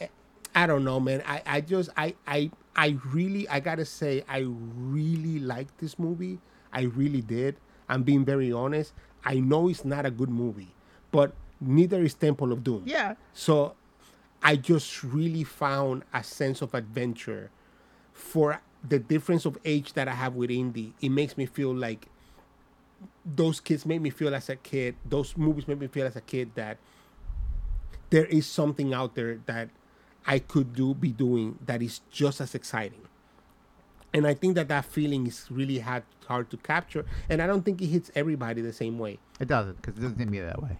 Eh, I don't know man. I i just i i i really i gotta say i really liked this movie. I really did. I'm being very honest. I know it's not a good movie but neither is temple of doom.
Yeah.
so I just really found a sense of adventure for the difference of age that I have with Indy. It makes me feel like those kids made me feel as a kid, those movies made me feel as a kid that there is something out there that I could do be doing that is just as exciting. And I think that that feeling is really hard hard to capture, and I don't think it hits everybody the same way.
It doesn't because it doesn't hit me that way.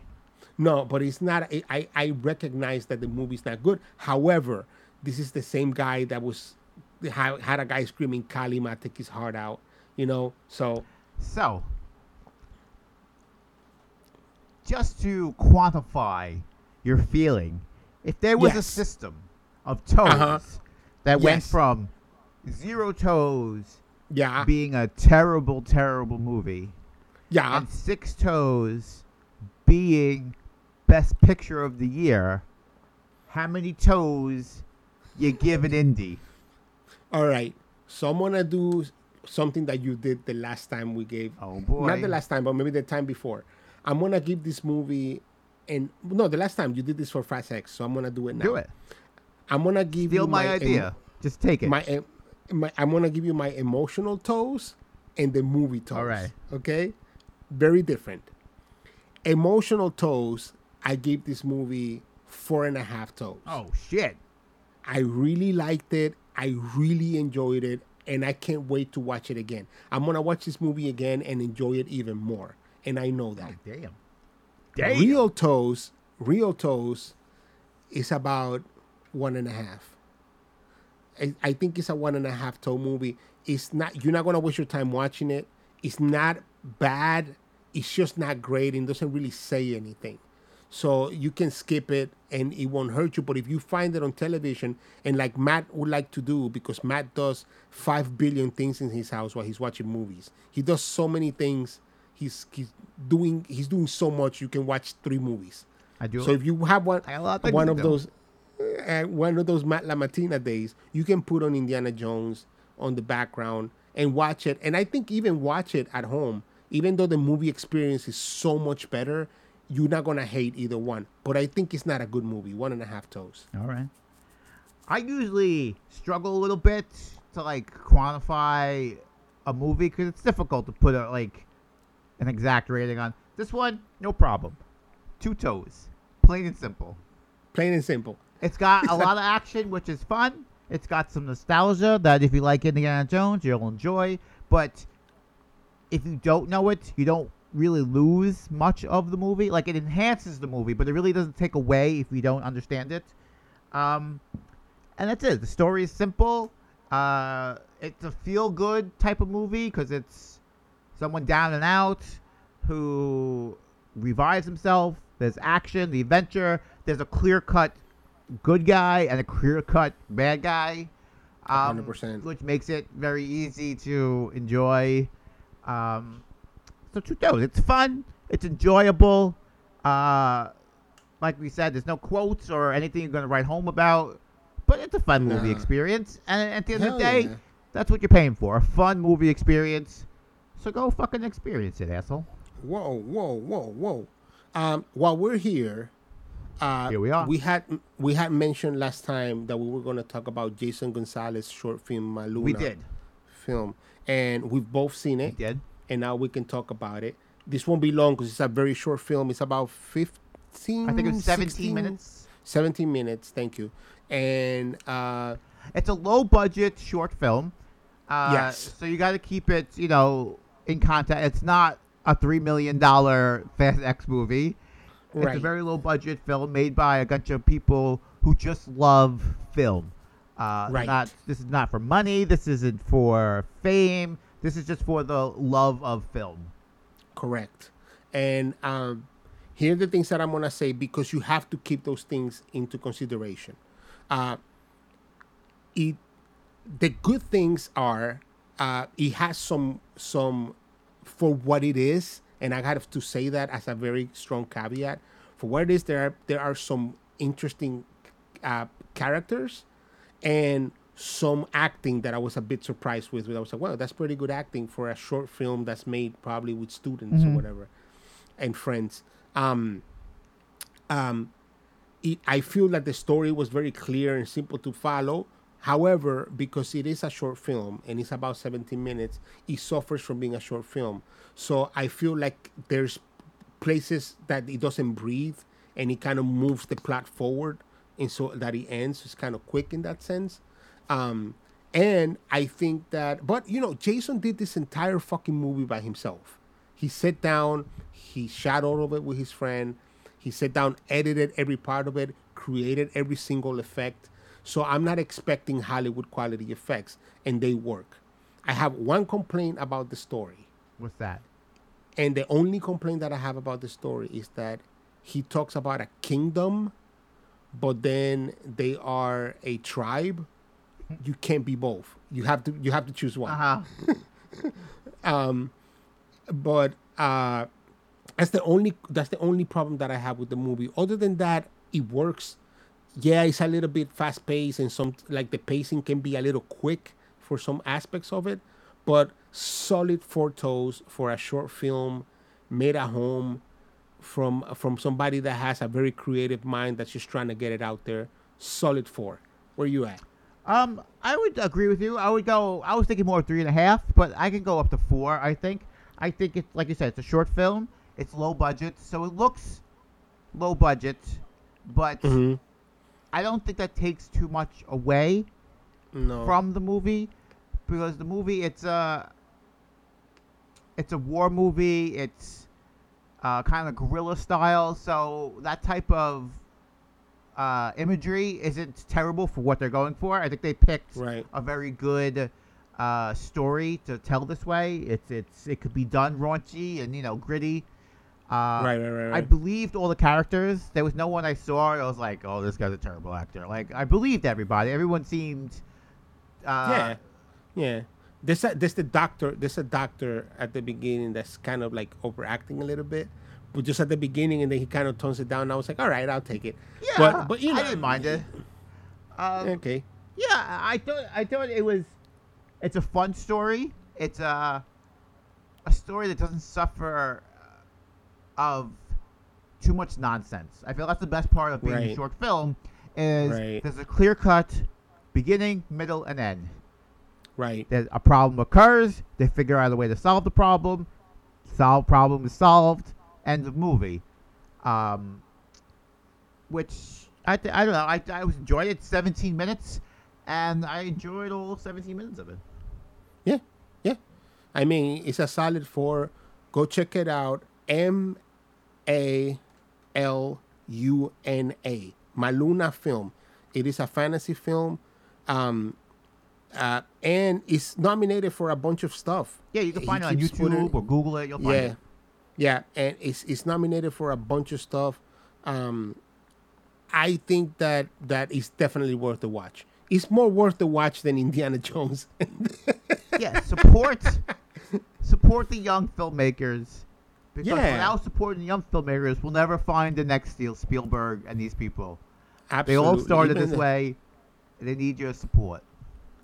No, but it's not. I, I recognize that the movie's not good. However, this is the same guy that was had, had a guy screaming "Kali Ma, take his heart out." You know, so
So, just to quantify your feeling, if there was a system of toes
Uh-huh.
that went from zero toes
yeah,
being a terrible, terrible movie,
yeah.
and six toes being best picture of the year, how many toes you give it Indy?
All right. So I'm gonna do something that you did the last time we gave.
Oh boy!
Not the last time, but maybe the time before. I'm gonna give this movie, and no, the last time you did this for Fast X, so I'm gonna do it now.
Do it.
I'm gonna give
Steal
you
my,
em-
idea. Just take it.
my, em- my I'm gonna give you my emotional toes and the movie toes.
All right.
Okay. Very different. Emotional toes. I gave this movie four and a half toes.
oh shit!
I really liked it. I really enjoyed it, and I can't wait to watch it again. I'm gonna watch this movie again and enjoy it even more. And I know that.
Oh, damn. Damn.
Real toes, real toes, is about one and a half. I, I think it's a one and a half toe movie. It's not. You're not gonna waste your time watching it. It's not bad. It's just not great and doesn't really say anything. So you can skip it and it won't hurt you. But if you find it on television, and like Matt would like to do, because Matt does five billion things in his house while he's watching movies. He does so many things. He's he's doing he's doing so much. You can watch three movies.
I do.
So if you have one
I got a lot of
one of those uh, one of those Matt LaMattina days, you can put on Indiana Jones on the background and watch it. And I think even watch it at home, even though the movie experience is so much better, you're not gonna hate either one. But I think it's not a good movie. One and a half toes.
All right. I usually struggle a little bit to like quantify a movie because it's difficult to put a like an exact rating on. This one, no problem. Two toes, plain and simple.
Plain and simple.
It's got [LAUGHS] a lot of action, which is fun. It's got some nostalgia that if you like Indiana Jones, you'll enjoy. But if you don't know it, you don't really lose much of the movie. Like it enhances the movie, but it really doesn't take away if you don't understand it. Um, and that's it. The story is simple. Uh, it's a feel good type of movie because it's someone down and out who revives himself. There's action, the adventure. There's a clear cut good guy and a clear cut bad guy. Um,
100%.
Which makes it very easy to enjoy. Um, so two those. It's fun. It's enjoyable. Uh, like we said, there's no quotes or anything you're gonna write home about. But it's a fun movie experience. And at the end of the day,
yeah.
that's what you're paying for. A fun movie experience. So go fucking experience it, asshole.
Whoa, whoa, whoa, whoa. Um, while we're here, uh,
Here we are.
We had we had mentioned last time that we were going to talk about Jason Gonzalez short film Maluna.
We did.
film, and we've both seen
We
it,
did.
And now we can talk about it. This won't be long because it's a very short film. It's about fifteen.
I think it was 17
16
minutes.
17 minutes. Thank you. And uh,
It's a low budget short film. Uh,
Yes.
So you got to keep it, you know, in context. It's not a three million dollar Fast X movie. It's a very low budget film made by a bunch of people who just love film. Uh,
Right.
Not this is not for money. This isn't for fame. This is just for the love of film.
Correct. And um, here are the things that I'm gonna say because you have to keep those things into consideration. Uh, it, the good things are uh, it has some some for what it is, and I have to say that as a very strong caveat. For what it is, there are there are some interesting uh, characters and some acting that I was a bit surprised with. I was like, wow, that's pretty good acting for a short film that's made probably with students or whatever and friends. Um, um, it, I feel that the story was very clear and simple to follow. However, because it is a short film and it's about 17 minutes, it suffers from being a short film. So I feel like there's places that it doesn't breathe and it kind of moves the plot forward and so that it ends. It's kind of quick in that sense. Um, and I think that, but you know, Jason did this entire fucking movie by himself. He sat down, he shot all of it with his friend. He sat down, edited every part of it, created every single effect. So I'm not expecting Hollywood quality effects, and they work. I have one complaint about the story.
What's that?
And the only complaint that I have about the story is that he talks about a kingdom, but then they are a tribe. You can't be both. You have to you have to choose one.
Uh huh. [LAUGHS]
But uh that's the only that's the only problem that I have with the movie. Other than that, it works. Yeah, it's a little bit fast paced and some like the pacing can be a little quick for some aspects of it, but solid photos for a short film made at home from from somebody that has a very creative mind that's just trying to get it out there. Solid four. Where you at?
Um, I would agree with you. I would go. I was thinking more three and a half, but I can go up to four. I think. I think it's like you said. It's a short film. It's low budget, so it looks low budget, but
Mm-hmm.
I don't think that takes too much away
No.
from the movie because the movie it's a it's a war movie. It's uh, kind of guerrilla style, so that type of uh, imagery isn't terrible for what they're going for. I think they picked
Right.
a very good uh, story to tell this way. It's it's it could be done raunchy and you know gritty. Uh,
Right, right, right,
I believed all the characters. There was no one I saw. I was like, oh, this guy's a terrible actor. Like I believed everybody. Everyone seemed. Uh,
yeah, yeah. There's a there's the doctor. There's a doctor at the beginning that's kind of like overacting a little bit, but just at the beginning, and then he kind of tones it down. And I was like, all right, I'll take it.
Yeah,
but but you know,
I didn't mind it. Um,
Okay,
Yeah, I thought I thought it was. It's a fun story. It's a a story that doesn't suffer uh, of too much nonsense. I feel that's the best part of being a short film is
Right.
there's a clear cut beginning, middle, and end.
right,
There's a problem occurs. They figure out a way to solve the problem. Solve problem is solved. End of movie. Um, which I th- I don't know. I I was enjoyed it. 17 minutes. and I enjoyed all 17 minutes of it.
Yeah, yeah. I mean, it's a solid four. Go check it out. M A L U N A. Maluna film. It is a fantasy film. Um, uh, and it's nominated for a bunch of stuff.
Yeah, you can find it on
keeps putting-
YouTube or Google it. You'll find
yeah,
it.
Yeah, and it's it's nominated for a bunch of stuff. Um, I think that that is definitely worth the watch. It's more worth the watch than Indiana [LAUGHS] Jones.
Yeah, support support the young filmmakers. Because
Yeah.
without supporting young filmmakers, we'll never find the next Steven Spielberg and these people.
Absolutely.
They all started
Even
this
the- [LAUGHS]
way. And they need your support.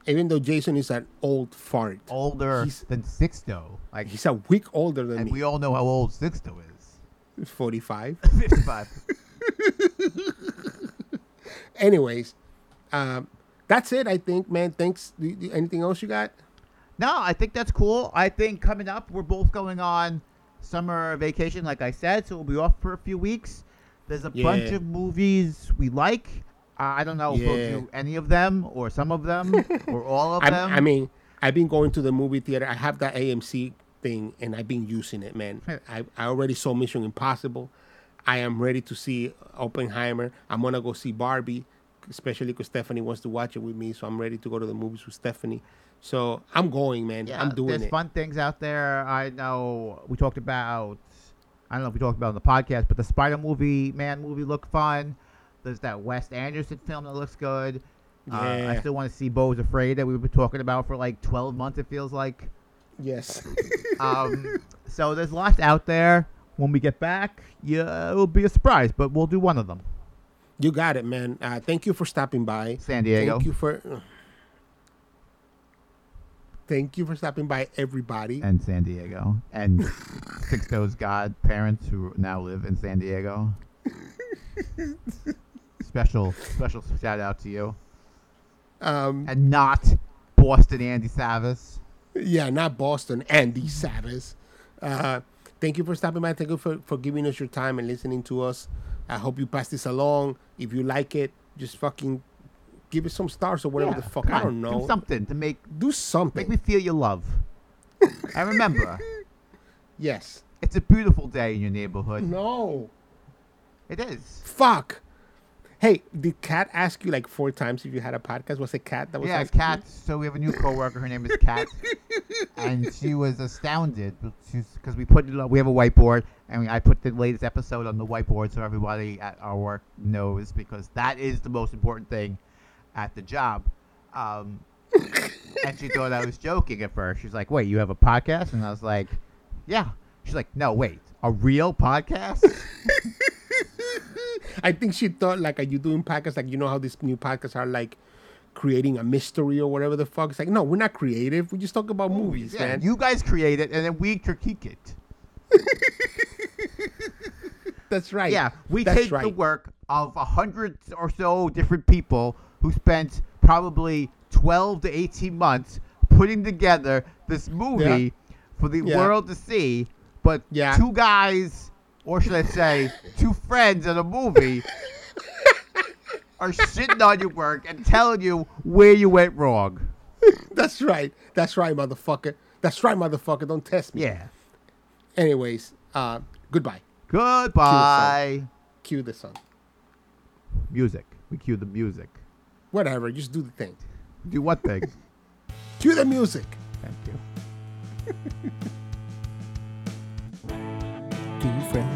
Even though Jason is an old fart,
Older
He's-
than Sixto. Like,
he's a week older than
and
me.
we all know how old Sixto is.
Forty-five. [LAUGHS]
55. [LAUGHS]
Anyways, um, that's it. I think, man. Thanks. Do- do- Anything else you got?
No, I think that's cool. I think coming up, we're both going on summer vacation, like I said, so we'll be off for a few weeks. There's a bunch of movies we like. I don't know if we'll do any of them or some of them [LAUGHS] or all of
I,
them.
I mean, I've been going to the movie theater. I have that AMC thing, and I've been using it, man. I, I already saw Mission Impossible. I am ready to see Oppenheimer. I'm gonna go see Barbie, especially because Stephanie wants to watch it with me. So I'm ready to go to the movies with Stephanie. So I'm going, man.
yeah,
I'm doing it.
there's
it.
fun things out there. I know we talked about. I don't know if we talked about it on the podcast, but the Spider movie, Man movie, looked fun. There's that Wes Anderson film that looks good. Uh, I still want to see Beau's Afraid that we've been talking about for like 12 months. It feels like.
Yes. [LAUGHS]
Um, so there's lots out there. When we get back, yeah, it will be a surprise, but we'll do one of them.
you got it, man. Uh, thank you for stopping by.
San Diego.
Thank you for. Thank you for stopping by, everybody.
And San Diego. And six Sixto's godparents who now live in San Diego. [LAUGHS] special, special shout out to you.
Um,
And not Boston Andy Savis.
Yeah, not Boston, Andy Savas. Uh, thank you for stopping by. Thank you for, for giving us your time and listening to us. I hope you pass this along. If you like it, just fucking give it some stars or whatever
Yeah,
the fuck. I don't know.
Do something to make
Do something.
make me feel your love. I remember, [LAUGHS]
yes.
it's a beautiful day in your neighborhood.
No.
It is.
Fuck. Hey, did Kat ask you like four times if you had a podcast? Was it Kat that was
Yeah,
asking you?
Kat. So we have a new coworker. Her name is Kat, [LAUGHS] and she was astounded because we put it. on- We have a whiteboard, and we, I put the latest episode on the whiteboard so everybody at our work knows because that is the most important thing at the job. Um, and she thought I was joking at first. She's like, "Wait, you have a podcast?" And I was like, "Yeah." She's like, "No, wait, a real podcast?" [LAUGHS]
I think she thought like, are you doing podcasts? Like, you know how these new podcasts are like creating a mystery or whatever the fuck. It's like, no, we're not creative. We just talk about movies,
yeah,
man.
you guys create it, and then we critique it. [LAUGHS]
That's right.
Yeah, we
That's
take the work of a hundred or so different people who spent probably twelve to eighteen months putting together this movie for the
Yeah.
world to see. But
Yeah.
two guys, or should I say, two friends in a movie, [LAUGHS] are sitting on your work and telling you where you went wrong.
That's right. That's right, motherfucker. That's right, motherfucker. Don't test me.
Yeah.
Anyways, uh, goodbye.
Goodbye.
Cue the song.
Music. We cue the music.
Whatever. Just do the thing.
Do what thing? [LAUGHS]
Cue the music.
Thank you. [LAUGHS]
Two friends